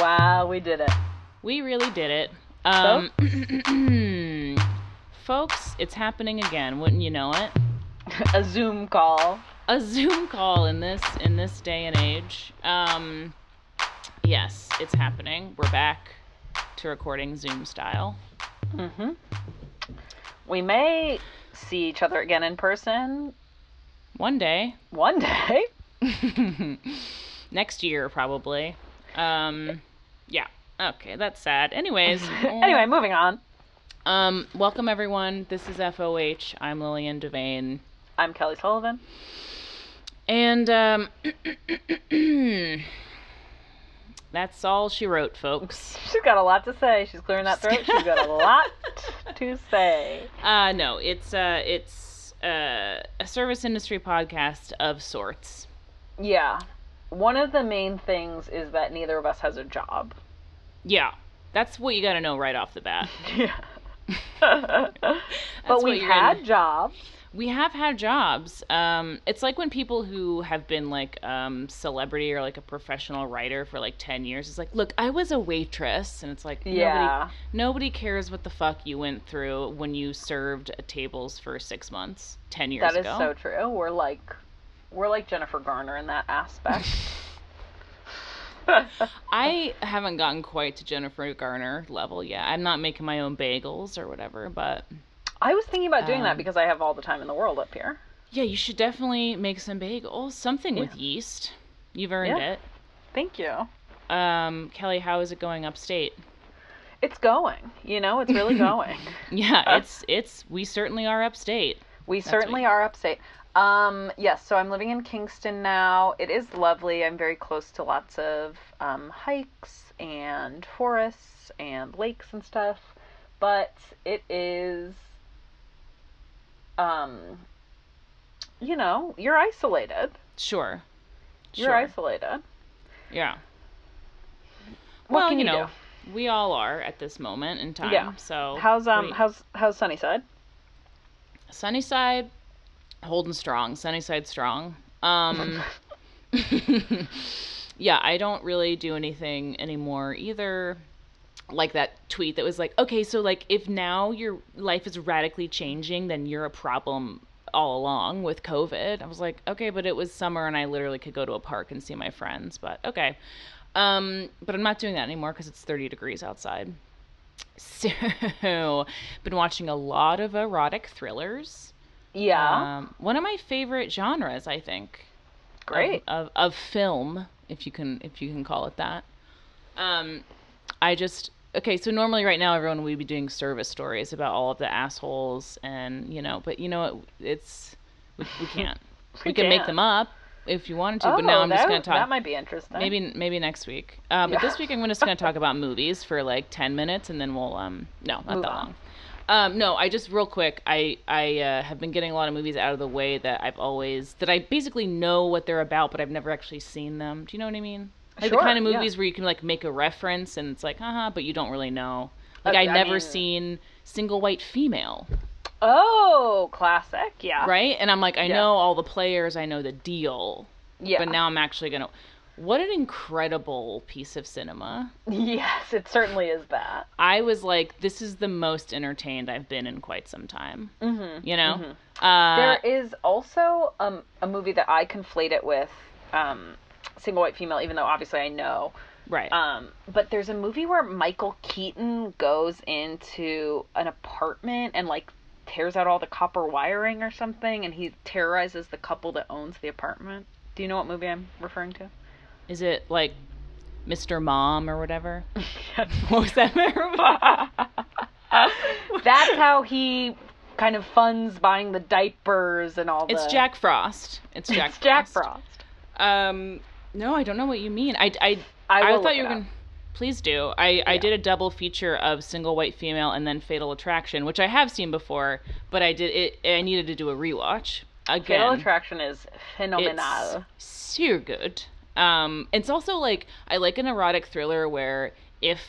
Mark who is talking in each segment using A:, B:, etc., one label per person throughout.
A: Wow, we did it.
B: We really did it. Um, folks, it's happening again. Wouldn't you know it?
A: A Zoom call.
B: A Zoom call in this in this day and age. Um, yes, it's happening. We're back to recording Zoom style.
A: Mm-hmm. We may see each other again in person
B: One day,
A: one day.
B: next year probably. Um, yeah. Okay, that's sad. Anyways,
A: anyway, moving on.
B: um, welcome everyone. This is FOH. I'm Lillian Devane.
A: I'm Kelly Sullivan.
B: And um, that's all she wrote, folks.
A: She's got a lot to say. She's clearing that throat. She's got a lot to say.
B: Uh, no, it's uh, it's uh, a service industry podcast of sorts.
A: Yeah. One of the main things is that neither of us has a job.
B: Yeah, that's what you got to know right off the bat.
A: Yeah. But we had
B: gonna-
A: jobs.
B: We have had jobs. Um, it's like when people who have been like um, celebrity or like a professional writer for like ten years. It's like, look, I was a waitress, and it's like
A: Yeah.
B: nobody nobody cares what the fuck you went through when you served tables for six months ten years
A: That is
B: ago.
A: so true. We're like we're like Jennifer Garner in that aspect.
B: I haven't gotten quite to Jennifer Garner level yet. I'm not making my own bagels or whatever, but
A: I was thinking about doing that
B: Um,
A: because I have all the time in the world up here.
B: yeah, you should definitely make some bagels. Something with yeast. You've earned
A: Yeah. Thank you.
B: Um, Kelly, how is it going upstate?
A: It's going. You know, it's really going.
B: Yeah, it's it's we certainly are upstate.
A: We
B: That's
A: certainly are upstate. Um, yes, so I'm living in Kingston now. It is lovely. I'm very close to lots of um, hikes and forests and lakes and stuff. But it is, um, you know, you're isolated.
B: Sure.
A: You're
B: Sure.
A: isolated.
B: Yeah.
A: What
B: well, you
A: you
B: know, we all are at this moment in time.
A: Yeah.
B: So
A: How's um
B: we-
A: how's how's Sunnyside?
B: Sunnyside holding strong. Sunnyside strong. Um Yeah, I don't really do anything anymore either. Like that tweet that was like, "Okay, so like if now your life is radically changing, then you're a problem all along with COVID." I was like, "Okay, but it was summer and I literally could go to a park and see my friends." But okay. Um, but I'm not doing that anymore cuz it's 30 degrees outside. So, been watching a lot of erotic thrillers.
A: Yeah.
B: Um, one of my favorite genres, I think.
A: Great.
B: Of, of film, if you can if you can call it that. Um, I just okay. So normally, right now, everyone would be doing service stories about all of the assholes, and you know, but you know what? It's we, we can't. we, can make them up if you wanted to,
A: oh,
B: but now I'm
A: that,
B: just gonna talk.
A: That might be interesting.
B: Maybe maybe next week. Uh, but
A: Yeah.
B: this week I'm just gonna talk about movies for like ten minutes, and then we'll um no not
A: Move
B: that
A: on.
B: long. Um, no, I just real quick. I I uh, have been getting a lot of movies out of the way that I've always that I basically know what they're about, but I've never actually seen them. Do you know what I mean? Like
A: Sure,
B: the kind of
A: yeah.
B: movies where you can like make a reference and it's like haha, but you don't really know. Like I
A: I
B: never
A: mean-
B: seen Single White Female,
A: Oh, classic. Yeah.
B: right? And I'm like, I
A: Yeah.
B: know all the players, I know the deal,
A: Yeah.
B: but now I'm actually gonna. What an incredible piece of cinema.
A: Yes, it certainly is that.
B: I was like, this is the most entertained I've been in quite some time.
A: Mm-hmm.
B: You know? Uh,
A: There is also um, a movie that I conflate it with um, Single White Female, even though obviously I know.
B: right.
A: Um, but there's a movie where Michael Keaton goes into an apartment and like tears out all the copper wiring or something, and he terrorizes the couple that owns the apartment. Do you know what movie I'm referring to?
B: Is it like Mr. Mom or whatever? what was that?
A: That's how he kind of funds buying the diapers and all the.
B: It's Jack Frost. It's Jack
A: It's Jack
B: Frost.
A: Frost.
B: Um, no, I don't know what you mean. I, I,
A: I
B: I, thought you were going to. Please do. I, I did a double feature of Single White Female and then Fatal Attraction, which I have seen before, but I did it. I needed to do a rewatch again.
A: Fatal Attraction is phenomenal.
B: It's super good. Um, it's also like I like an erotic thriller where if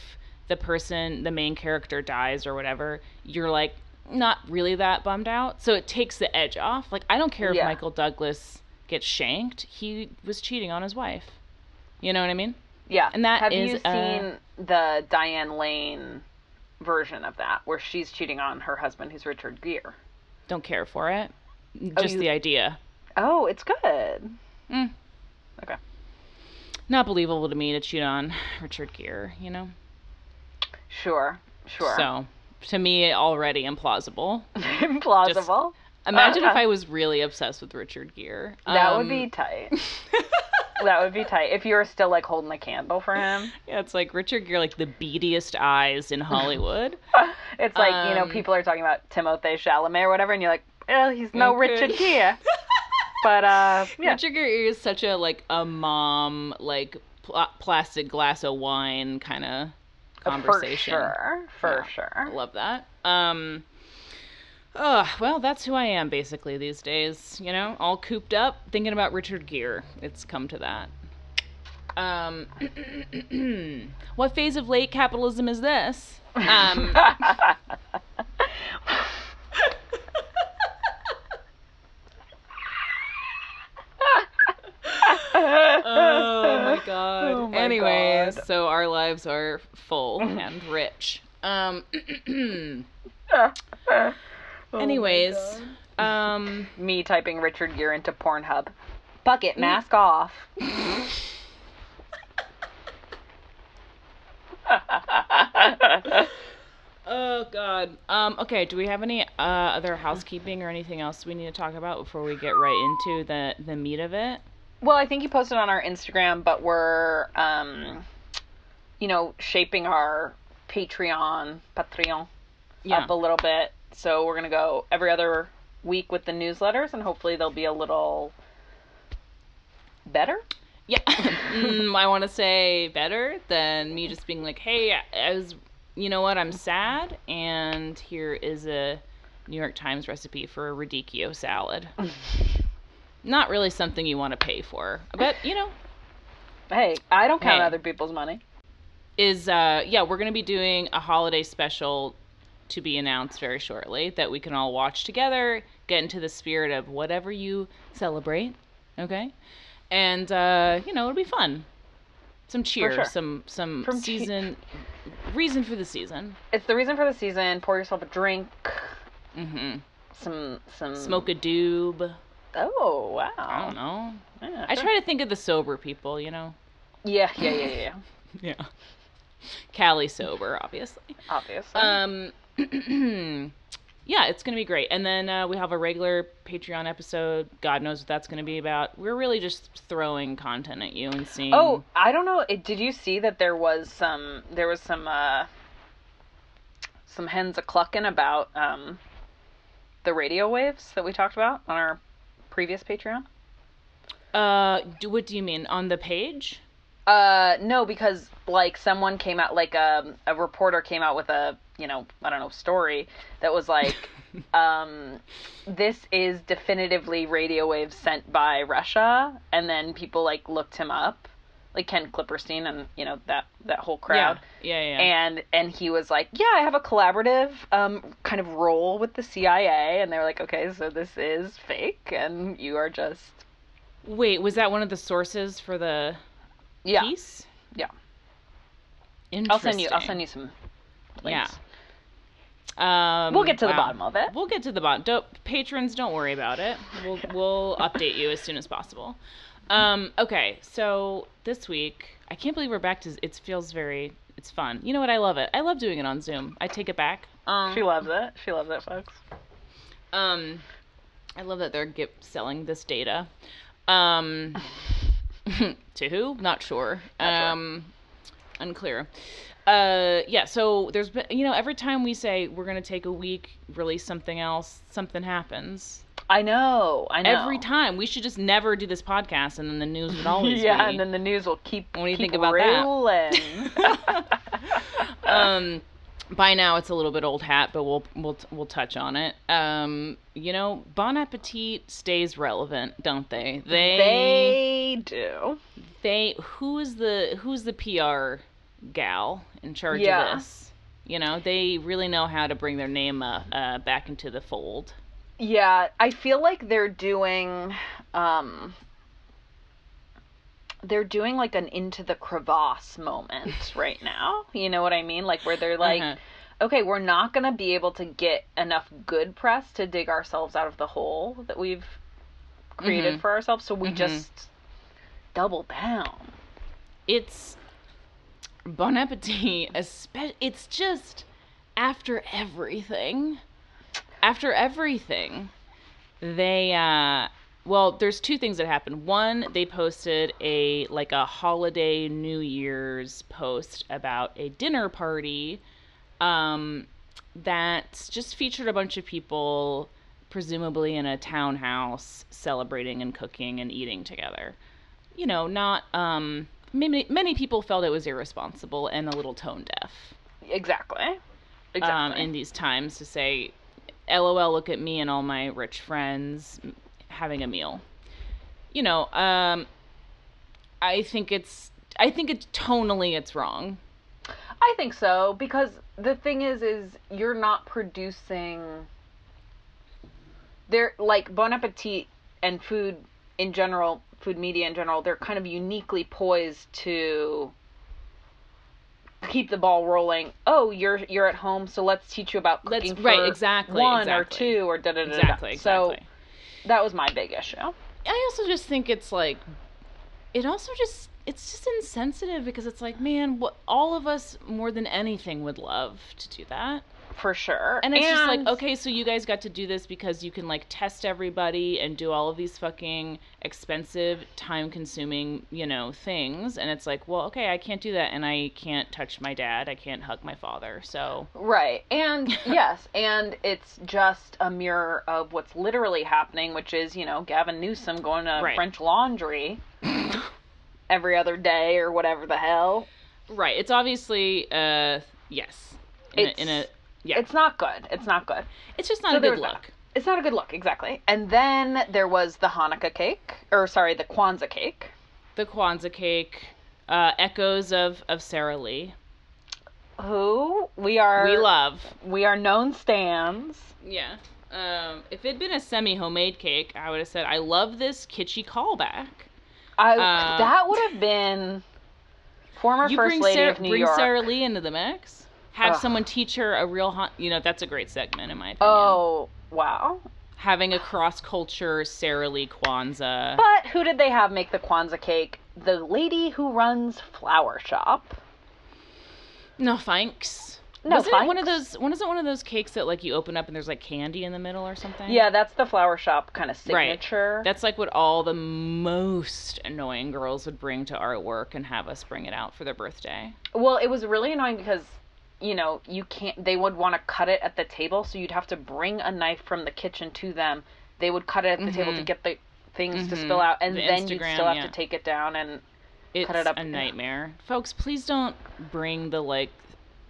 B: the person, the main character dies or whatever, you're like not really that bummed out. So it takes the edge off. Like I don't care
A: Yeah.
B: if Michael Douglas gets shanked. He was cheating on his wife. You know what I mean?
A: Yeah.
B: And that
A: Have
B: is,
A: you
B: uh,
A: seen the Diane Lane version of that where she's cheating on her husband who's Richard Gere?
B: Don't care for it. Just
A: you-
B: the idea.
A: Oh, it's good.
B: Mm.
A: Okay.
B: Not believable to me to cheat on Richard Gere, you know?
A: Sure. Sure.
B: So, to me, already implausible.
A: Implausible.
B: Imagine if I was really obsessed with Richard Gere.
A: that
B: Um,
A: would be tight. that would be tight. If you were still like holding a candle for him.
B: yeah, it's like Richard Gere, like the beadiest eyes in Hollywood.
A: It's like, you know,
B: Um,
A: people are talking about Timothée Chalamet or whatever, and you're like, well, he's no
B: Okay.
A: Richard Gere. But, uh, yeah.
B: Richard Gere is such a like a mom, like pl- plastic glass of wine kind of conversation.
A: For sure. For
B: Yeah.
A: sure.
B: I love that. Um, oh, well, that's who I am basically these days. You know, all cooped up, thinking about Richard Gere. It's come to that. Um, what phase of late capitalism is this? Um, oh my god.
A: Oh my
B: Anyways,
A: God.
B: so our lives are full and rich. Um,
A: Oh
B: anyways, um,
A: Me typing Richard Gere into Pornhub. Bucket, mask off.
B: oh god. Um, okay, do we have any uh, other housekeeping or anything else we need to talk about before we get right into the the meat of it?
A: Well, I think you posted on our Instagram, but we're, um, you know, shaping our Patreon, Patreon,
B: Yeah.
A: up a little bit. So we're gonna go every other week with the newsletters, and hopefully they'll be a little better.
B: Yeah. mm, I want to say better than me just being like, hey, I was, you know what, I'm sad, and here is a New York Times recipe for a radicchio salad. Not really something you want to pay for, but you know,
A: Hey, I don't count
B: Hey.
A: other people's money.
B: is uh yeah, we're gonna be doing a holiday special to be announced very shortly that we can all watch together, get into the spirit of whatever you celebrate, okay? And uh, you know, it'll be fun. Some cheers,
A: sure.
B: some some
A: From che-
B: season reason for the season.
A: It's the reason for the season. Pour yourself a drink.
B: Mm-hmm.
A: Some some
B: Smoke a doob.
A: Oh wow!
B: I don't know.
A: Yeah,
B: I
A: sure.
B: try to think of the sober people, you know.
A: Yeah, yeah, yeah, yeah, yeah.
B: Cali sober, obviously.
A: Obviously.
B: Um, yeah, it's gonna be great. And then uh, we have a regular Patreon episode. God knows what that's gonna be about. We're really just throwing content at you and seeing.
A: Oh, I don't know. It, did you see that there was some there was some uh some hens a clucking about um the radio waves that we talked about on our previous Patreon?
B: Uh, do, what do you mean on the page?
A: Uh no, because like someone came out like a a reporter came out with a, you know, I don't know, story that was like um this is definitively radio waves sent by Russia and then people like looked him up like Ken Klippenstein and you know that that whole crowd
B: Yeah, yeah, yeah.
A: and and he was like yeah i have a collaborative um kind of role with the cia and they were like okay so this is fake and you are just
B: Wait, was that one of the sources for the
A: yeah
B: piece?
A: Yeah.
B: Interesting.
A: i'll send you i'll send you some links.
B: Um,
A: We'll get to the bottom of it.
B: We'll get to the bottom. Don't, patrons, don't worry about it. We'll we'll update you as soon as possible. Um, okay, so this week, I can't believe we're back to. It feels very. It's fun. You know what? I love it. I love doing it on Zoom. I take it back. Um,
A: she loves it she loves it folks
B: um, I love that they're selling this data. Um, to who? Not sure.
A: Not sure.
B: um, unclear. Uh, yeah. So there's been, you know, every time we say we're gonna take a week, release something else, something happens.
A: I know i know
B: Every time we should just never do this podcast, and then the news would always
A: yeah
B: be.
A: and then the news will keep
B: What do you
A: keep
B: think about that?
A: rolling.
B: um by now it's a little bit old hat but we'll we'll we'll touch on it um you know bon appetit stays relevant don't they they
A: they do
B: they who's the who's the pr gal in charge
A: Yeah.
B: of this you know they really know how to bring their name uh, uh back into the fold
A: Yeah, I feel like they're doing um they're doing like an into the crevasse moment right now. You know what I mean? Like where they're like,
B: Uh-huh.
A: okay, we're not gonna be able to get enough good press to dig ourselves out of the hole that we've created
B: Mhm.
A: for ourselves, so we
B: Mhm.
A: just double down.
B: it's Bon Appetit. Espe- it's just after everything, after everything, they uh, well, there's two things that happened. One, they posted a like a holiday New Year's post about a dinner party um, that just featured a bunch of people, presumably in a townhouse, celebrating and cooking and eating together. You know, not um, many many people felt it was irresponsible and a little tone deaf
A: Exactly. Exactly.
B: um, in these times to say, "LOL, look at me and all my rich friends having a meal." You know, um, I think it's I think it's tonally it's wrong.
A: I think so because the thing is, is you're not producing. They're like Bon Appetit and food in general, food media in general. They're kind of uniquely poised to keep the ball rolling. Oh, you're you're at home, so let's teach you about
B: Let's-
A: cooking
B: right, exactly,
A: one or two or da da da. da, da.
B: Exactly,
A: So
B: exactly.
A: that was my big issue.
B: I also just think it's like it also just it's just insensitive because it's like, man, what all of us more than anything would love to do that.
A: For sure.
B: And it's just like, okay, so you guys got to do this because you can like test everybody and do all of these fucking expensive, time consuming, you know, things. And it's like, well, okay, I can't do that and I can't touch my dad. I can't hug my father. So
A: Right. And yes, and it's just a mirror of what's literally happening, which is, you know, Gavin Newsom going to
B: Right.
A: French laundry every other day or whatever the hell.
B: Right. It's obviously uh yes. In a, in a
A: It's-
B: yeah. It's,
A: not good. It's not good.
B: It's just not
A: so
B: a good
A: was that.
B: look.
A: It's not a good look, exactly. And then there was the Hanukkah cake, or sorry, the Kwanzaa cake.
B: The Kwanzaa cake, uh, echoes of of Sarah Lee.
A: Who we are
B: we love.
A: we are known stands.
B: Yeah. Um, if it'd been a semi homemade cake, I would have said, I love this kitschy callback.
A: I
B: Uh,
A: that would have been former first
B: bring
A: lady
B: Sarah,
A: of New
B: bring
A: York.
B: Sarah Lee into the mix. Have
A: Ugh.
B: someone teach her a real, hon- you know, that's a great segment in my opinion.
A: oh, wow.
B: Having a cross culture Sarah Lee Kwanzaa.
A: But who did they have make the Kwanzaa cake? The lady who runs Flour Shop.
B: no thanks.
A: No
B: was it one of
A: thanks.
B: those? When is it one of those cakes that like you open up and there's like candy in the middle or something?
A: Yeah, that's the Flour Shop kind of
B: Right.
A: signature.
B: That's like what all the most annoying girls would bring to our work and have us bring it out for their birthday.
A: Well, it was really annoying because you know you can't. They would want to cut it at the table, so you'd have to bring a knife from the kitchen to them. They would cut it at the table to
B: Mhm.
A: get the things to
B: Mhm.
A: spill out, and
B: The
A: then you'd still have
B: yeah.
A: to take it down and
B: It's
A: Cut it up.
B: a nightmare. Folks, please don't bring the like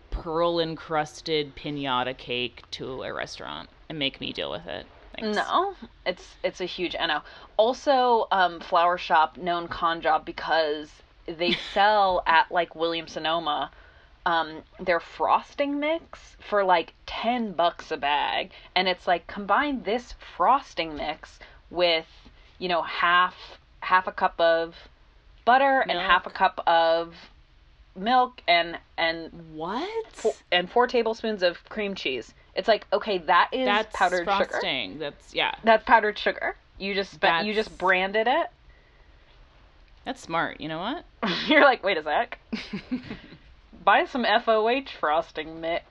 B: pearl encrusted pinata cake to a restaurant and make me deal with it. Thanks.
A: No, it's it's a huge no. Also, um, Flour Shop known con job because they sell at like Williams Sonoma um, their frosting mix for like ten bucks a bag, and it's like combine this frosting mix with you know half half a cup of butter and half a cup of milk and and
B: What?
A: fo- and four tablespoons of cream cheese. It's like okay, that is
B: That's
A: powdered sugar.
B: frosting. That's yeah.
A: That's powdered sugar. You just you just branded it.
B: That's smart. You know what?
A: You're like, wait a sec. Buy some FOH frosting mix.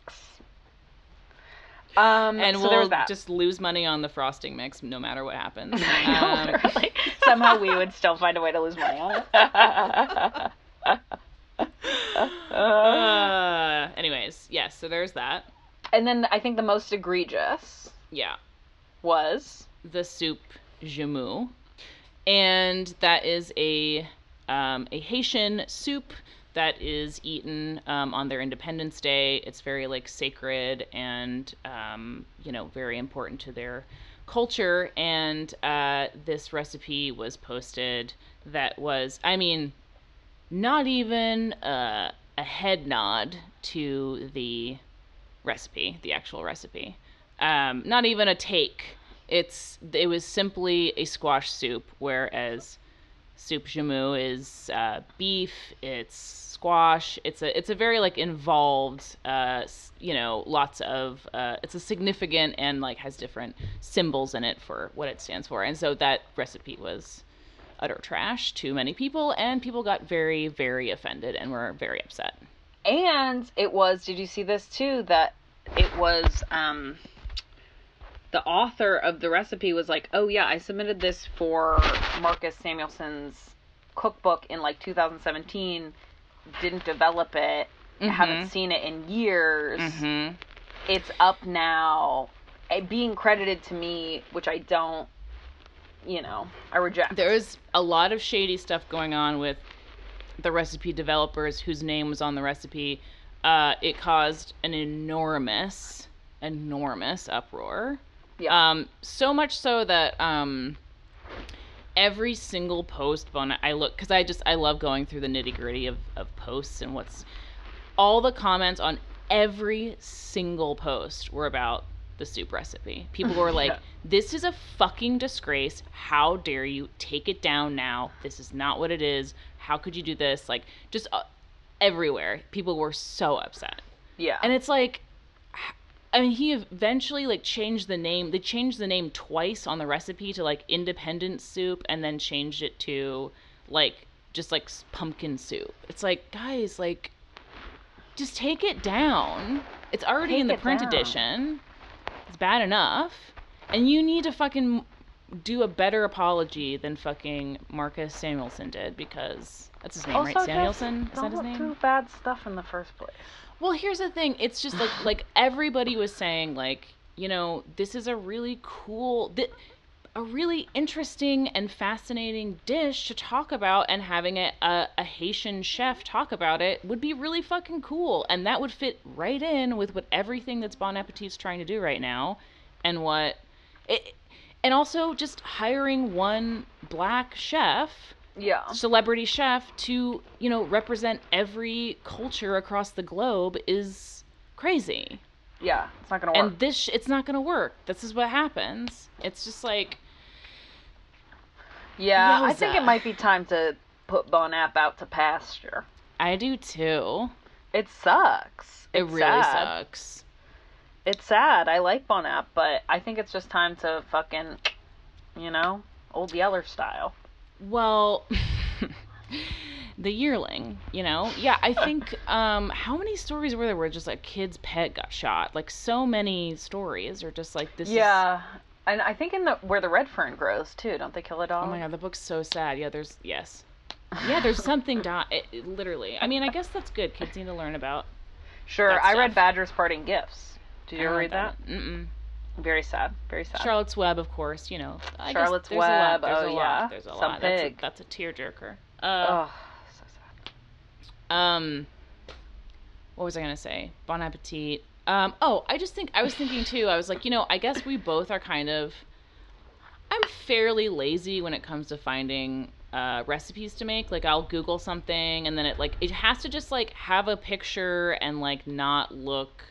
A: Um,
B: and
A: so
B: we'll just lose money on the frosting mix no matter what happens.
A: I know,
B: Um.
A: Somehow we would still find a way to lose money on it.
B: uh, anyways, yes. So there's that.
A: and then I think the most egregious
B: Yeah.
A: was
B: the soup joumou, and that is a um, a Haitian soup that is eaten um, on their Independence Day. It's very like sacred and um, you know very important to their culture. And uh, this recipe was posted that was, I mean, not even uh, a head nod to the recipe, the actual recipe. Um, not even a take. It's it was simply a squash soup, whereas soup joumou is uh, beef. It's squash. It's a it's a very like involved. Uh, you know, lots of. Uh, it's a significant and like has different symbols in it for what it stands for. And so that recipe was utter trash to many people, and people got very very offended and were very upset.
A: And it was, did you see this too? That it was, um, the author of the recipe was like, oh yeah, I submitted this for Marcus Samuelsson's cookbook in like 2017, didn't develop it, haven't seen it in years.
B: Mm-hmm.
A: It's up now, eh, being credited to me, which I don't, you know, I reject.
B: There was a lot of shady stuff going on with the recipe developers whose name was on the recipe. Uh, it caused an enormous, enormous uproar.
A: Yeah.
B: Um, so much so that um, every single post on I look because I just I love going through the nitty gritty of, of posts and what's all the comments on every single post were about the soup recipe. People were like,
A: Yeah.
B: "This is a fucking disgrace. How dare you take it down now? This is not what it is. How could you do this?" Like just uh, everywhere, people were so upset.
A: yeah.
B: And it's like I mean, he eventually like changed the name. They changed the name twice on the recipe to like independent soup, and then changed it to like just like pumpkin soup. It's like, guys, like, just take it down. It's already
A: Take
B: in the print
A: down.
B: edition. It's bad enough, and you need to fucking do a better apology than fucking Marcus Samuelsson did because that's his name, right? Samuelsson is that his name?
A: do bad stuff in the first place.
B: Well, here's the thing. It's just like like everybody was saying like, you know, this is a really cool th- a really interesting and fascinating dish to talk about and having a, a, a Haitian chef talk about it would be really fucking cool and that would fit right in with what everything that's Bon Appetit's trying to do right now and what it and also just hiring one black chef
A: Yeah.
B: celebrity chef to you know represent every culture across the globe is crazy
A: Yeah. It's not gonna work.
B: and this sh- it's not gonna work this is what happens it's just like
A: yeah, I think it might be time to put Bon App out to pasture.
B: i do too
A: It sucks.
B: it
A: It's
B: really
A: sad.
B: sucks
A: It's sad. I like Bon App, but I think it's just time to fucking, you know, old Yeller style.
B: Well the yearling you know yeah i think um how many stories were there where just like kid's pet got shot like so many stories are just like this is
A: Yeah. And I think in the where the red fern grows too, don't they kill a dog?
B: Oh my god, the book's so sad. Yeah, there's yes, yeah, there's something di- it, it literally. I mean, I guess that's good. Kids need to learn about.
A: Sure,
B: that
A: I read. Badger's Parting Gifts. Did you ever read that?
B: like Mm-mm.
A: Very sad. Very sad.
B: Charlotte's Web, of course. You know, I
A: Charlotte's
B: there's a lot,
A: Web,
B: There's
A: oh,
B: a
A: yeah.
B: lot. There's a
A: Some
B: lot. That's a, that's a tearjerker. Uh,
A: oh, so sad.
B: um, what was I gonna say? Bon appetit. Um, oh, I just think I was thinking too. I was like, you know, I guess we both are kind of. I'm fairly lazy when it comes to finding uh, recipes to make. Like I'll Google something and then it like it has to just like have a picture and like not look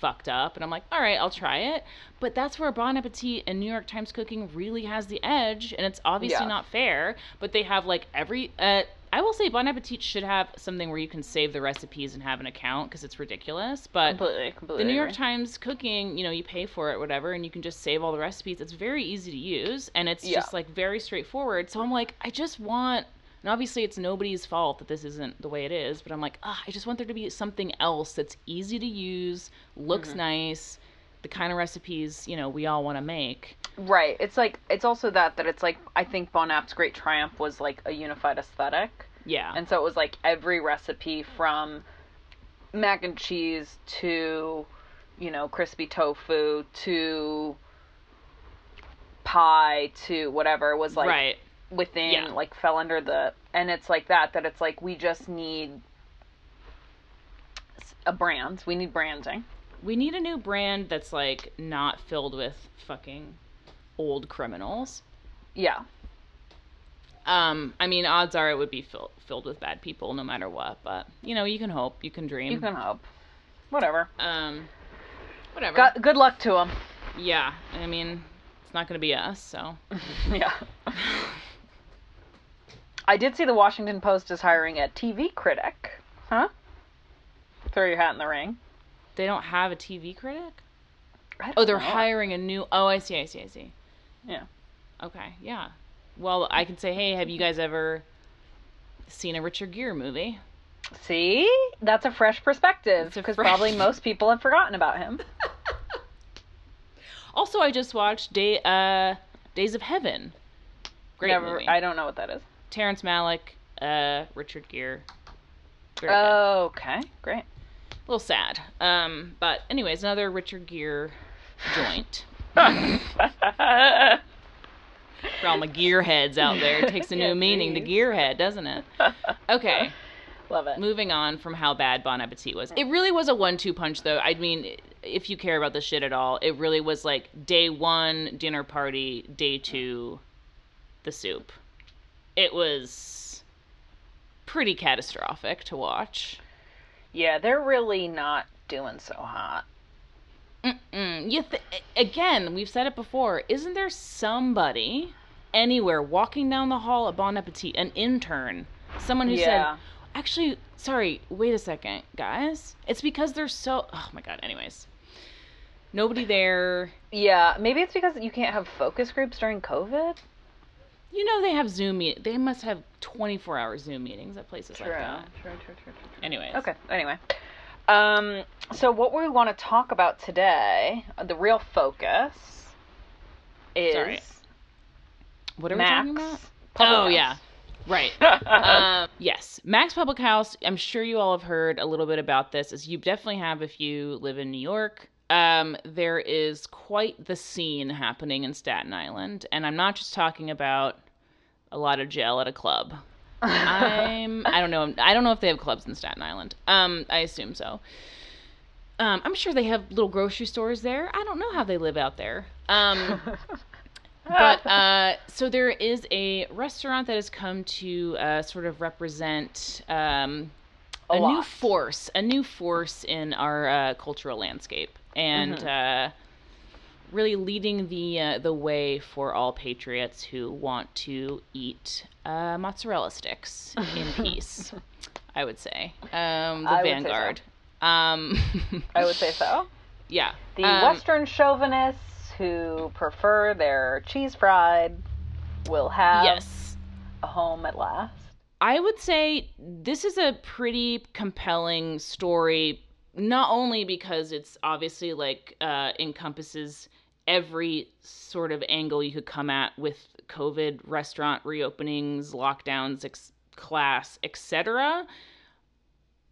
B: fucked up. And I'm like, all right, I'll try it. But that's where Bon Appetit and New York Times Cooking really has the edge, and it's obviously
A: Yeah.
B: not fair. But they have like every. Uh, I will say Bon Appetit should have something where you can save the recipes and have an account because it's ridiculous. But
A: Completely, completely.
B: the New York. Times cooking, you know, you pay for it, whatever, and you can just save all the recipes. It's very easy to use, and it's
A: Yeah.
B: just like very straightforward. So I'm like, I just want, and obviously it's nobody's fault that this isn't the way it is, but I'm like, ah, I just want there to be something else that's easy to use, looks
A: Mm-hmm.
B: nice, the kind of recipes you know we all want to make.
A: Right. It's like it's also that that it's like I think Bon App's great triumph was like a unified aesthetic.
B: Yeah,
A: And so it was like every recipe from mac and cheese to, you know, crispy tofu to pie to whatever was like
B: right.
A: Within
B: Yeah.
A: like fell under the and it's like that that it's like we just need a brand. We need branding.
B: We need a new brand that's like not filled with fucking old criminals.
A: Yeah.
B: Um, I mean, odds are it would be fill- filled with bad people no matter what, but you know, you can hope, you can dream.
A: You can hope. Whatever.
B: Um, whatever.
A: Got, good luck to them.
B: yeah, I mean, it's not gonna be us, so.
A: yeah. I did see the Washington Post is hiring a TV critic. Huh? Throw your hat in the ring.
B: They don't have a TV critic. Oh, they're
A: know.
B: hiring a new. Oh, I see. I see. I see.
A: Yeah.
B: Okay. Yeah. Well, I can say, hey, have you guys ever seen a Richard Gere movie?
A: See, that's a fresh perspective because
B: fresh-
A: probably most people have forgotten about him.
B: Also, I just watched Day uh, Days of Heaven. Great
A: Never,
B: movie.
A: I don't know what that is.
B: Terrence Malick, uh, Richard Gere. Very.
A: Oh, okay, great.
B: A little sad. Um, but anyways, another Richard Gere joint. For all my gearheads out there, it takes a new
A: Yeah,
B: meaning to gearhead, doesn't it? Okay,
A: Love it.
B: moving on from how bad Bon Appetit was. It really was a one-two punch, though. I mean, if you care about this shit at all, it really was like day one dinner party, day two, the soup. It was pretty catastrophic to watch.
A: Yeah, they're really not doing so hot.
B: Mm-mm. You th- again, we've said it before. Isn't there somebody anywhere walking down the hall at Bon Appetit, an intern, someone who
A: Yeah.
B: said, "Actually, sorry, wait a second, guys. It's because they're so." Oh my god. Anyways, nobody there.
A: Yeah, maybe it's because you can't have focus groups during COVID.
B: You know they have Zoom. Meet- they must have twenty-four hour Zoom meetings at places like that.
A: True, true, true, true.
B: Anyways.
A: Okay. Anyway, um, so what we want to talk about today, uh, the real focus, is
B: Sorry. What are
A: Max.
B: we talking about?
A: Public
B: oh
A: House.
B: yeah. Right. um, yes, Mac's Public House. I'm sure you all have heard a little bit about this, as you definitely have if you live in New York. Um, there is quite the scene happening in Staten Island, and I'm not just talking about a lot of gel at a club. I'm. I don't know. I don't know if they have clubs in Staten Island. Um, I assume so. Um, I'm sure they have little grocery stores there. I don't know how they live out there. Um, but uh, so there is a restaurant that has come to uh, sort of represent um,
A: A
B: a, new force, a new force in our uh, cultural landscape, and
A: Mm-hmm.
B: Really leading the uh, the way for all patriots who want to eat uh, mozzarella sticks in peace. I would say um, the
A: I say so.
B: vanguard. Um,
A: I would say so.
B: yeah.
A: The
B: Um,
A: Western chauvinists who prefer their cheese fried will have
B: Yes.
A: a home at last.
B: I would say this is a pretty compelling story, not only because it's obviously like uh, encompasses every sort of angle you could come at with COVID, restaurant reopenings, lockdowns, ex- class, etc.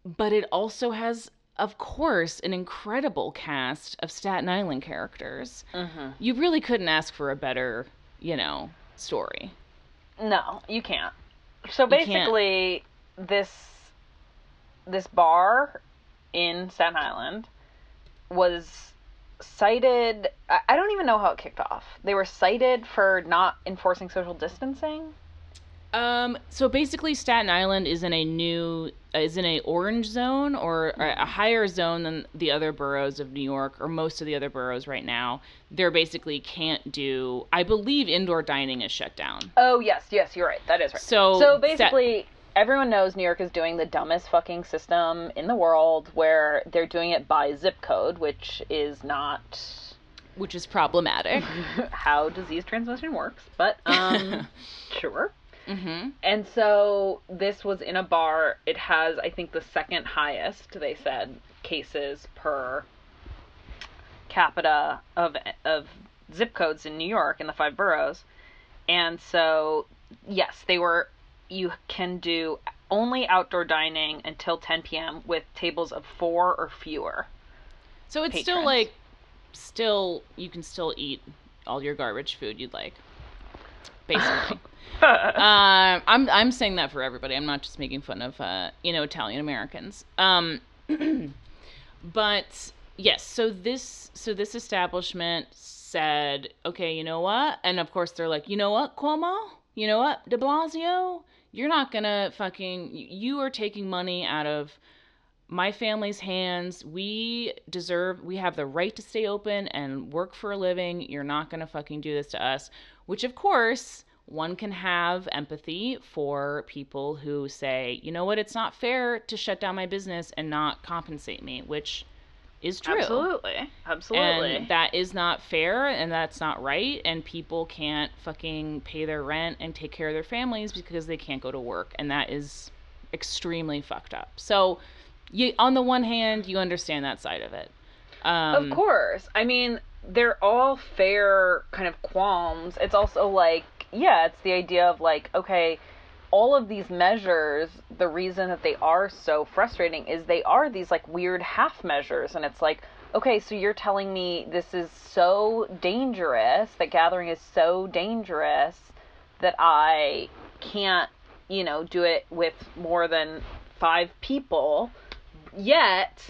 B: But it also has, of course, an incredible cast of Staten Island characters.
A: Mm-hmm.
B: You really couldn't ask for a better, you know, story.
A: No, you can't. So
B: You can't.
A: basically, this this bar in Staten Island was cited. I I don't even know how it kicked off. They were cited for not enforcing social distancing.
B: Um, so basically, Staten Island is in a new uh, is in a orange zone or a a higher zone than the other boroughs of New York or most of the other boroughs right now. They're basically can't do. I believe indoor dining is shut down.
A: Oh yes, yes, you're right. That is right.
B: So
A: So basically, everyone knows New York is doing the dumbest fucking system in the world, where they're doing it by zip code, which is not
B: which is problematic.
A: how disease transmission works. But um, sure.
B: hmm
A: And so this was in a bar. It has, I think, the second highest, they said, cases per capita of of zip codes in New York in the five boroughs. And so, yes, they were. You can do only outdoor dining until 10 p.m. with tables of four or fewer.
B: So it's still like, still you can still eat all your garbage food you'd like. Basically. Um, I'm I'm saying that for everybody. I'm not just making fun of uh, you know Italian Americans. Um, but yes, so this so this establishment said, okay, you know what? And of course they're like, you know what, Cuomo? You know what, De Blasio? You're not gonna fucking. You are taking money out of my family's hands. We deserve, we have the right to stay open and work for a living. You're not going to fucking do this to us. Which, of course, one can have empathy for people who say, you know what, it's not fair to shut down my business and not compensate me, which is true.
A: Absolutely. Absolutely.
B: And that is not fair and that's not right. And people can't fucking pay their rent and take care of their families because they can't go to work. And that is extremely fucked up. So, you, on the one hand, you understand that side of it. Um,
A: of course. I mean, they're all fair kind of qualms. It's also like, yeah, it's the idea of like, okay, all of these measures, the reason that they are so frustrating is they are these like weird half measures. And it's like, okay, so you're telling me this is so dangerous, that gathering is so dangerous that I can't, you know, do it with more than five people. Yet,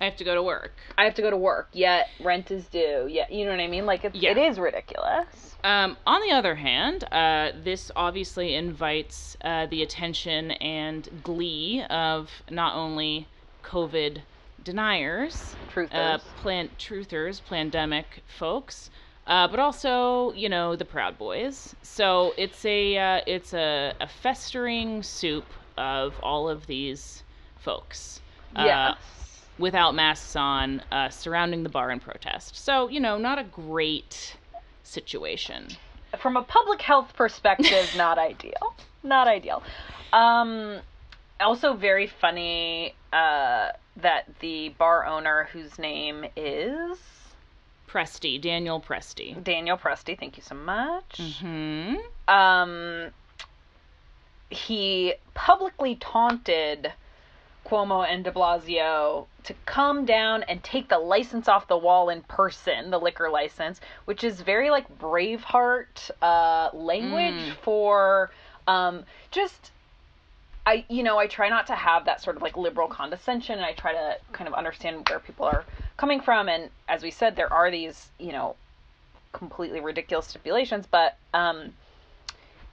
B: I have to go to work.
A: I have to go to work. Yet rent is due. Yet you know what I mean? Like it's,
B: Yeah.
A: it is ridiculous.
B: Um, on the other hand, uh, this obviously invites uh, the attention and glee of not only COVID deniers,
A: Truthers.
B: uh, plan- truthers, pandemic folks, uh, but also you know the Proud Boys. So it's a uh, it's a, a festering soup of all of these folks. uh,
A: yes.
B: Without masks on, uh, surrounding the bar in protest. So, you know, not a great situation.
A: From a public health perspective, not ideal. Not ideal. Um, also very funny uh, that the bar owner, whose name is
B: Presti, Daniel Presti.
A: Daniel Presti, thank you so much.
B: Hmm.
A: um, he publicly taunted Cuomo and de Blasio to come down and take the license off the wall in person, the liquor license, which is very like Braveheart uh, language for um, just. I, you know, I try not to have that sort of like liberal condescension, and I try to kind of understand where people are coming from. And as we said, there are these, you know, completely ridiculous stipulations, but um,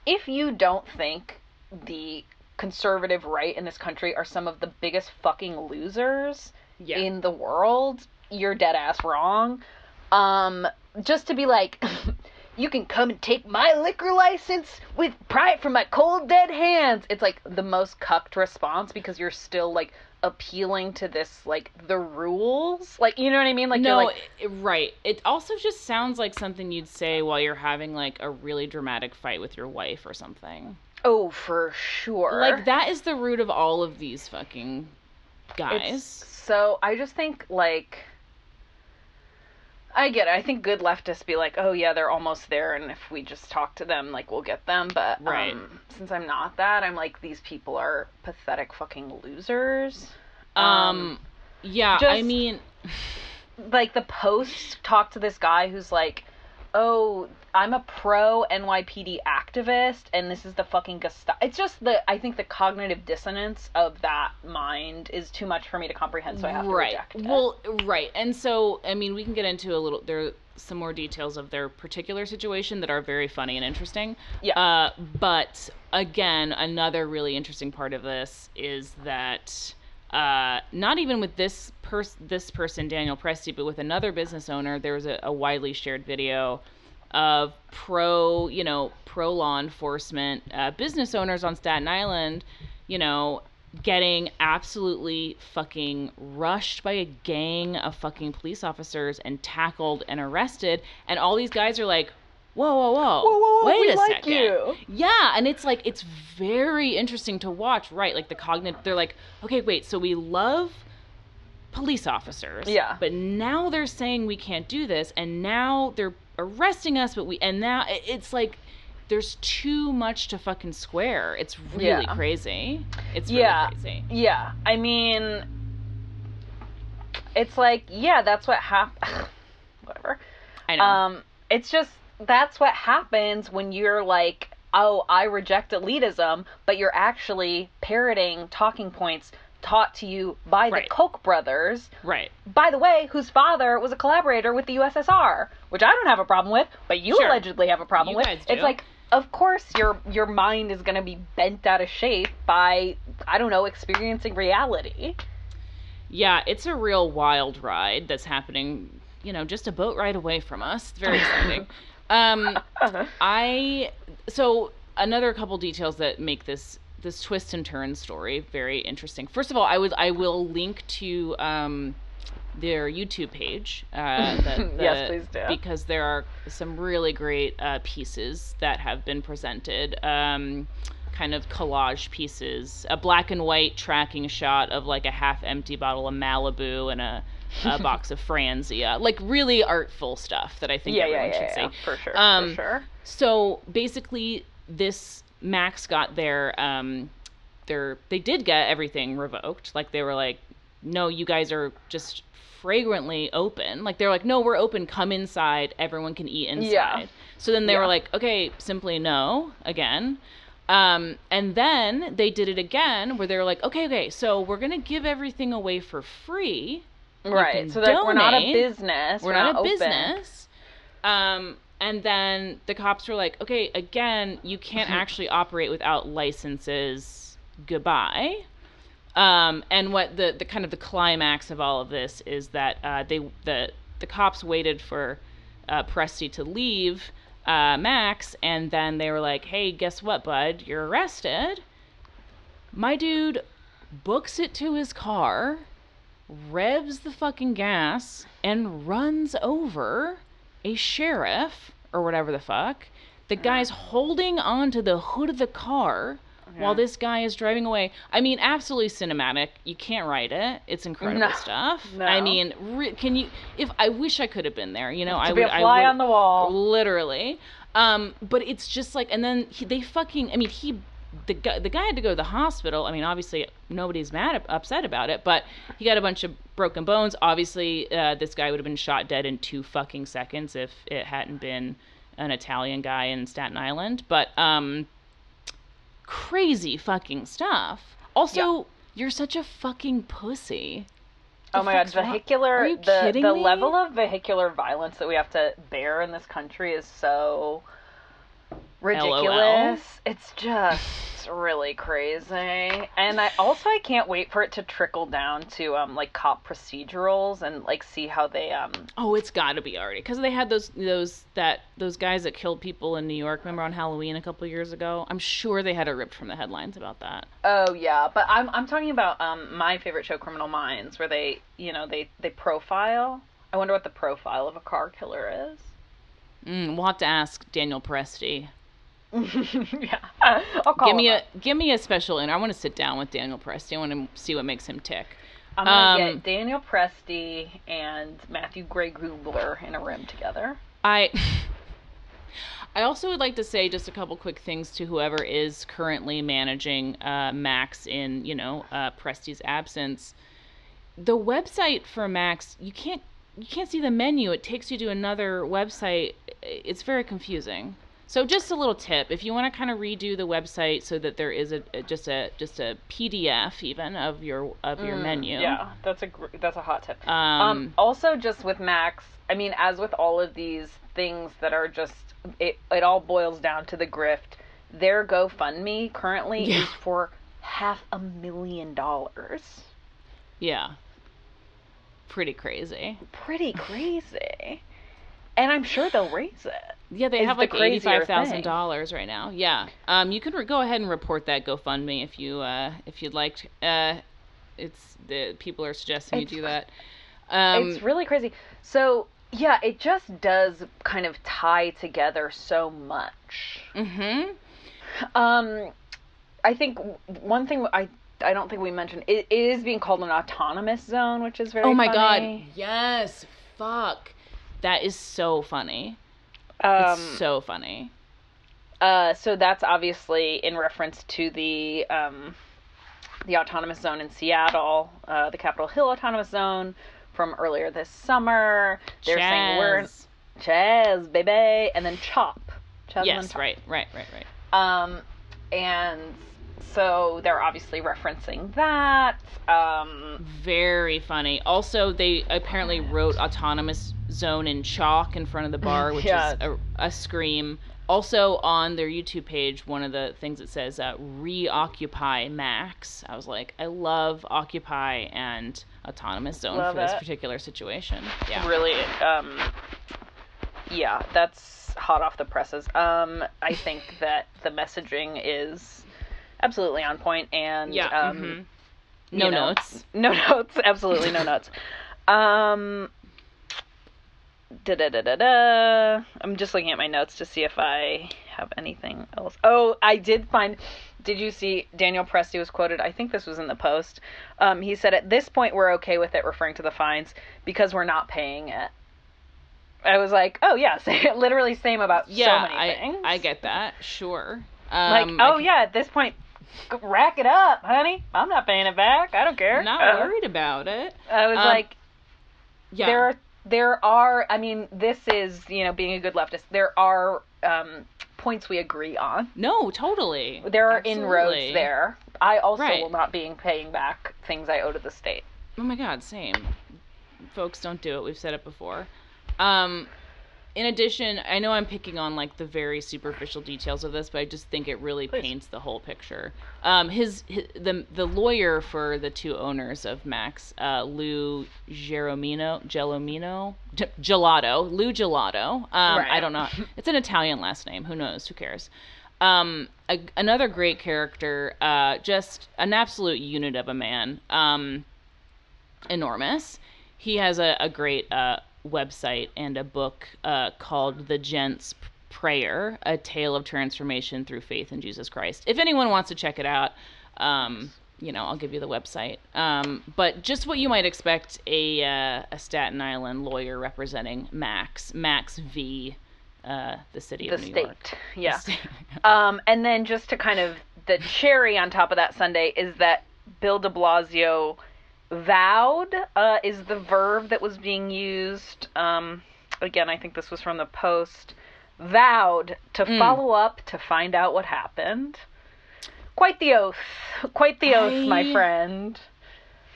A: if you don't think the conservative right in this country are some of the biggest fucking losers
B: Yeah.
A: in the world, you're dead ass wrong. Um, just to be like, you can come and take my liquor license with pride from my cold dead hands. It's like the most cucked response because you're still like appealing to this like the rules. Like you know what I mean? Like
B: no,
A: you're like
B: i- right. It also just sounds like something you'd say while you're having like a really dramatic fight with your wife or something.
A: Oh for sure.
B: Like that is the root of all of these fucking guys.
A: It's- so I just think like I get it. I think good leftists be like, oh yeah, they're almost there, and if we just talk to them, like we'll get them. But
B: Right.
A: um, since I'm not that, I'm like these people are pathetic fucking losers.
B: um, yeah, I mean,
A: like the post talk to this guy who's like, "Oh, I'm a pro NYPD activist, and this is the fucking Gestapo." It's just the I think the cognitive dissonance of that mind is too much for me to comprehend, so I have to
B: right.
A: reject it.
B: Well, right. And so, I mean, we can get into a little. There are some more details of their particular situation that are very funny and interesting.
A: Yeah.
B: Uh, but again, another really interesting part of this is that uh, not even with this pers- this person Daniel Presti, but with another business owner, there was a, a widely shared video of pro, you know, pro law enforcement uh, business owners on Staten Island, you know, getting absolutely fucking rushed by a gang of fucking police officers and tackled and arrested, and all these guys are like. Whoa, whoa, whoa!
A: Whoa, whoa, whoa,
B: Wait a
A: like
B: second.
A: you.
B: Yeah, and it's like it's very interesting to watch, right? Like the cognitive they're like, "Okay, wait, so we love police officers.
A: Yeah.
B: But now they're saying we can't do this and now they're arresting us, but we and now it's like there's too much to fucking square. It's really
A: Yeah.
B: crazy. It's really
A: Yeah.
B: crazy.
A: Yeah, I mean, it's like, yeah, that's what happened. Whatever.
B: I know.
A: Um, it's just that's what happens when you're like, oh, I reject elitism, but you're actually parroting talking points taught to you by
B: Right.
A: the Koch brothers.
B: right.
A: By the way, whose father was a collaborator with the USSR, which I don't have a problem with, but you
B: Sure.
A: allegedly have a problem
B: You
A: with. It's like, of course, your your mind is going to be bent out of shape by I don't know experiencing reality.
B: Yeah, it's a real wild ride that's happening, you know, just a boat ride away from us. It's very exciting. Um, I so another couple details that make this this twist and turn story very interesting. First of all, I would I will link to um, their YouTube page. Uh, the, the,
A: Yes, please do.
B: Because there are some really great uh, pieces that have been presented. Um, kind of collage pieces, a black and white tracking shot of like a half empty bottle of Malibu and a, a box of Franzia, like really artful stuff that I think
A: yeah,
B: everyone
A: yeah,
B: should
A: yeah,
B: see.
A: yeah, for sure,
B: Um,
A: for sure.
B: So basically, this Mac's got their um, their they did get everything revoked. Like they were like, no, you guys are just fragrantly open. Like they're like, no, we're open. Come inside. Everyone can eat inside.
A: Yeah.
B: So then they
A: Yeah.
B: were like, okay, simply no again. Um, and then they did it again where they were like, okay, okay, so we're gonna give everything away for free.
A: Right. So like, we're not a business.
B: We're, not, a
A: open.
B: business. Um, and then the cops were like, okay, again, you can't actually operate without licenses. Goodbye. Um, and what the, the kind of the climax of all of this is that uh, they the the cops waited for uh, Presti to leave uh, Mac's, and then they were like, "Hey, guess what, bud? You're arrested." My dude books it to his car, revs the fucking gas, and runs over a sheriff or whatever the fuck. The guy's holding onto the hood of the car while this guy is driving away. I mean, absolutely cinematic. You can't write it. It's incredible
A: No.
B: stuff.
A: No.
B: I mean, re- can you? If I wish I could have been there, you know, I
A: To be
B: would.
A: a fly
B: I would,
A: on the wall.
B: literally. Um, but it's just like, and then he, they fucking. I mean, he. The guy, the guy had to go to the hospital. I mean, obviously nobody's mad upset about it, but he got a bunch of broken bones. Obviously, uh, this guy would have been shot dead in two fucking seconds if it hadn't been an Italian guy in Staten Island. But um, crazy fucking stuff. Also, you're such a fucking pussy.
A: Oh my god, vehicular
B: Are you
A: the the
B: me?
A: level of vehicular violence that we have to bear in this country is so ridiculous. It's just really crazy. And I also I can't wait for it to trickle down to um like cop procedurals and like see how they um
B: Oh, it's got to be already because they had those those that those guys that killed people in New York. Remember on Halloween a couple years ago? I'm sure they had it ripped from the headlines about that.
A: Oh yeah, but I'm I'm talking about um my favorite show Criminal Minds where they, you know, they they profile. I wonder what the profile of a car killer is.
B: Mm, we'll have to ask Daniel Presti.
A: yeah. I'll call
B: Give me a give me a special in. I want to sit down with Daniel Presti. I want to see what makes him tick.
A: I'm gonna
B: Um,
A: get Daniel Presti and Matthew Gray Gubler in a room together.
B: I I also would like to say just a couple quick things to whoever is currently managing uh, Mac's in you know uh, Presti's absence. The website for Mac's, you can't you can't see the menu. It takes you to another website. It's very confusing. So just a little tip: if you want to kind of redo the website so that there is a, a- just a just a PDF even of your of your menu.
A: Mm, Yeah, that's a gr- that's a hot tip.
B: Um,
A: Um, also, just with Mac's, I mean, as with all of these things that are just, it it all boils down to the grift. Their GoFundMe currently
B: Yeah.
A: is for half a million dollars.
B: yeah. Pretty crazy.
A: Pretty crazy. And I'm sure they'll raise it.
B: Yeah, they have
A: the
B: like eighty-five thousand dollars right now. Yeah, um, you can re- go ahead and report that GoFundMe if you uh, if you'd like. Uh, it's the people are suggesting you do that. Um,
A: it's really crazy. So yeah, it just does kind of tie together so much.
B: hmm
A: Um, I think one thing I I don't think we mentioned it, it is being called an autonomous zone, which is very.
B: Oh my
A: funny.
B: god! Yes, fuck. That is so funny.
A: Um,
B: It's so funny.
A: uh, so that's obviously in reference to the um, the autonomous zone in Seattle, uh, the Capitol Hill Autonomous Zone from earlier this summer. They're saying we're
B: Chaz.
A: Chaz, baby, and then Chop. Chaz
B: Yes, right, right, right, right.
A: Um, and so they're obviously referencing that. Um,
B: Very funny. Also, they apparently wrote autonomous zone in chalk in front of the bar, which
A: Yeah.
B: is a, a scream. Also, on their YouTube page, one of the things it says uh, "reoccupy Mac's." I was like, I love Occupy and autonomous zone
A: Love
B: for this particular situation. Yeah,
A: really, um, yeah, that's hot off the presses. Um, I think that the messaging is absolutely on point, and
B: Yeah.
A: um,
B: mhm. No
A: know,
B: notes.
A: no notes, absolutely no notes. Um, da da da da da. I'm just looking at my notes to see if I have anything else. Oh, I did find. Did you see Daniel Presti was quoted? I think this was in the post. Um, he said, "At this point, we're okay with it, referring to the fines because we're not paying it." I was like, "Oh yeah, literally same about
B: Yeah,
A: so many
B: I
A: things."
B: I get that. Sure.
A: like,
B: Um, I
A: oh
B: can-
A: yeah, at this point, rack it up, honey. I'm not paying it back. I don't care.
B: Not
A: Uh,
B: worried about it.
A: I was
B: Um,
A: like,
B: Yeah.
A: there are there are i mean this is you know being a good leftist there are um points we agree on
B: no, totally.
A: there are
B: Absolutely.
A: inroads there i also
B: Right.
A: will not be paying back things i owe to the state
B: Oh my god, same. Folks, don't do it. We've said it before. Um, in addition, I know I'm picking on like the very superficial details of this, but I just think it really
A: Please.
B: paints the whole picture. Um, his, hi the the lawyer for the two owners of Mac's, uh, Lou Geromino, Gelomino, G- Gelato, Lou Gelato. Um, I don't know. It's an Italian last name. Who knows? Who cares? Um, a, another great character, uh, just an absolute unit of a man. Um, enormous. He has a, a great uh, website and a book uh, called The Gent's Prayer A Tale of Transformation Through Faith in Jesus Christ. If anyone wants to check it out, um, you know, I'll give you the website. Um, but just what you might expect a, uh, a Staten Island lawyer representing Mac's, Mac's V, uh, the city
A: the
B: of New
A: state
B: York.
A: yeah
B: The state-
A: um and then just to kind of the cherry on top of that sunday is that bill de blasio vowed uh, is the verb that was being used um again i think this was from the post vowed to
B: Mm.
A: follow up to find out what happened. Quite the oath quite the oath my friend.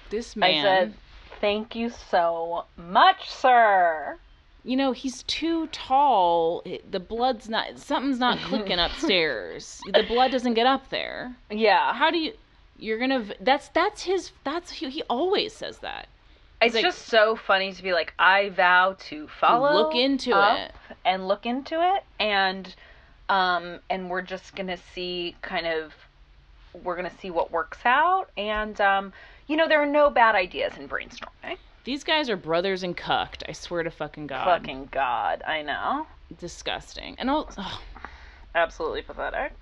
B: This man.
A: i said thank you so much sir.
B: You know he's too tall. The blood's not something's not clicking upstairs. The blood doesn't get up there.
A: Yeah.
B: How do you you're gonna v- that's that's his that's he, he always says that
A: It's
B: like-
A: just so funny to be like, I vow to follow,
B: look into
A: up
B: it.
A: and look into it, and um, and we're just gonna see kind of, we're gonna see what works out, and um, you know, there are no bad ideas in brainstorming.
B: these guys are brothers and cucked i swear to fucking god
A: Fucking god, I know,
B: disgusting and all ugh.
A: absolutely pathetic.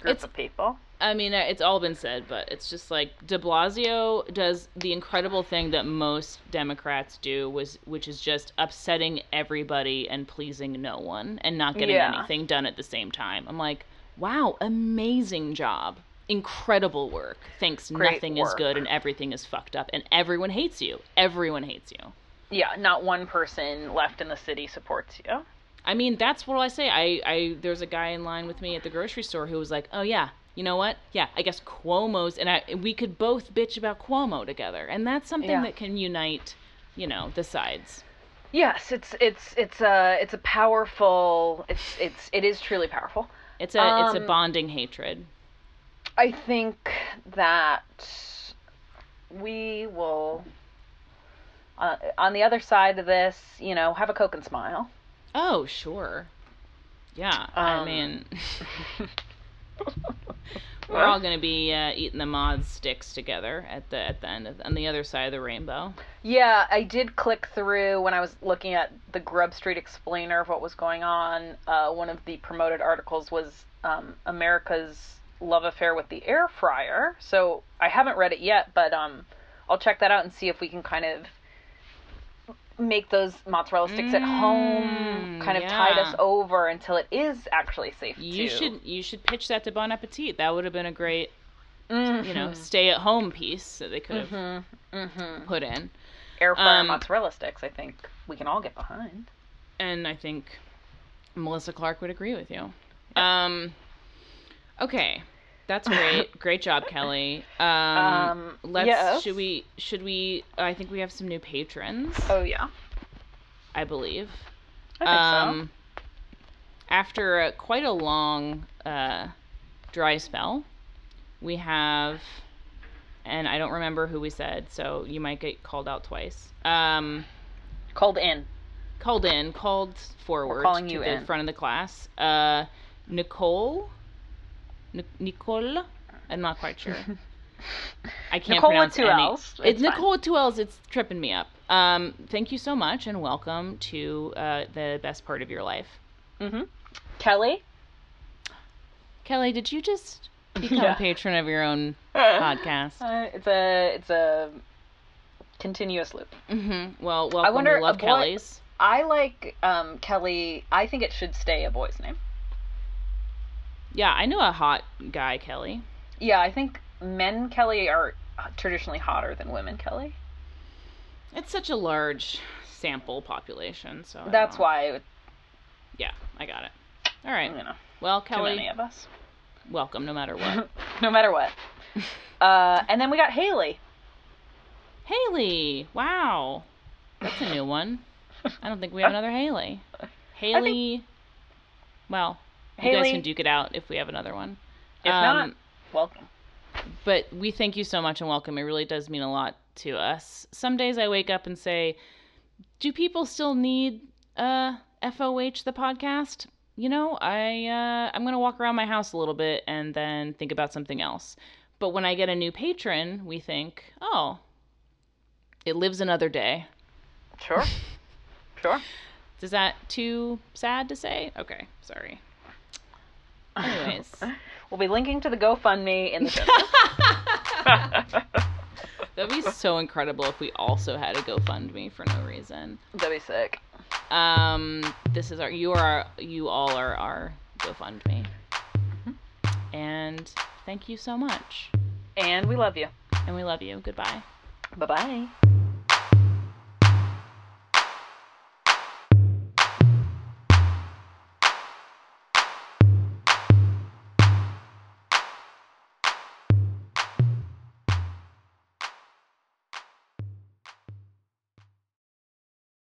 A: Group
B: It's-
A: of people.
B: I mean, it's all been said, but it's just like De Blasio does the incredible thing that most Democrats do, was which is just upsetting everybody and pleasing no one and not getting
A: Yeah.
B: anything done at the same time. I'm like, wow, amazing job, incredible work. Thanks,
A: Great
B: nothing is good and everything is fucked up, and everyone hates you. Everyone hates you.
A: Yeah, not one person left in the city supports you.
B: I mean, that's what I say. I, I there's a guy in line with me at the grocery store who was like, "Oh yeah, you know what? Yeah, I guess Cuomo's and I we could both bitch about Cuomo together, and that's something
A: Yeah.
B: that can unite, you know, the sides."
A: Yes, it's it's it's a it's a powerful. It's it's it is truly powerful.
B: It's a it's a
A: Um,
B: bonding hatred.
A: I think that we will, uh, on the other side of this, you know, have a Coke and smile.
B: Oh sure, yeah. I
A: Um,
B: mean, we're all gonna be uh, eating the mod sticks together at the at the end of, on the other side of the rainbow.
A: Yeah, I did click through when I was looking at the Grub Street Explainer of what was going on. Uh, one of the promoted articles was um, America's love affair with the air fryer. So I haven't read it yet, but um, I'll check that out and see if we can kind of make those mozzarella sticks at home,
B: Mm,
A: kind of tide us over until it is actually safe
B: You
A: to.
B: should you should pitch that to Bon Appetit. That would have been a great
A: Mhm.
B: you know, stay at home piece that they could have
A: Mhm. Mhm.
B: put in.
A: Air fryer
B: Um,
A: mozzarella sticks. I think we can all get behind.
B: And I think Melissa Clark would agree with you. Um, okay. That's great. great job, Kelly. Um,
A: Um,
B: let's
A: yes.
B: should we should we I think we have some new patrons,
A: Oh yeah,
B: I believe.
A: I think
B: um after a, quite a long uh, dry spell, we have and I don't remember who we said, so you might get called out twice. Um.
A: Called in.
B: called in, called forward
A: calling
B: to
A: you
B: the
A: in.
B: front of the class. Uh, Nicole, Nic- Nicole. I'm not quite sure. I can't
A: Nicole with
B: pronounce
A: two
B: any.
A: Ls.
B: It's,
A: It's.
B: Nicole with two L's. It's tripping me up. Um, thank you so much and welcome to uh, the best part of your life.
A: Mm-hmm. Kelly.
B: Kelly, did you just become
A: Yeah.
B: a patron of your own podcast?
A: Uh, it's a it's a continuous loop.
B: Mm-hmm. Well, welcome.
A: I wonder,
B: we love
A: boy-
B: Kelly's.
A: I like um, Kelly. I think it should stay a boy's name.
B: Yeah, I know a hot guy, Kelly.
A: Yeah, I think men Kelly are traditionally hotter than women Kelly.
B: It's such a large sample population, so I
A: That's why it,
B: Yeah, I got it. All right.
A: you know
B: Well,
A: too many
B: Kelly,
A: of us.
B: welcome no matter what.
A: no matter what. Uh, and then we got Haley.
B: Haley, wow, that's a new one. I don't think we have another Haley. Haley. Well, you guys can duke it out if we have another one.
A: If
B: Um,
A: not, welcome.
B: but we thank you so much and welcome. It really does mean a lot to us. Some days I wake up and say, "Do people still need uh FOH the podcast?" You know, I uh, I'm gonna walk around my house a little bit and then think about something else. But when I get a new patron, we think, "Oh, it lives another day."
A: Sure. sure.
B: Is that too sad to say? Okay, sorry. Anyways,
A: We'll be linking to the GoFundMe in the show notes.
B: that'd be so incredible if we also had a GoFundMe for no reason.
A: That'd be sick.
B: Um, this is our you are you all are our GoFundMe, and thank you so much,
A: And we love you.
B: and we love you. Goodbye.
A: Bye bye.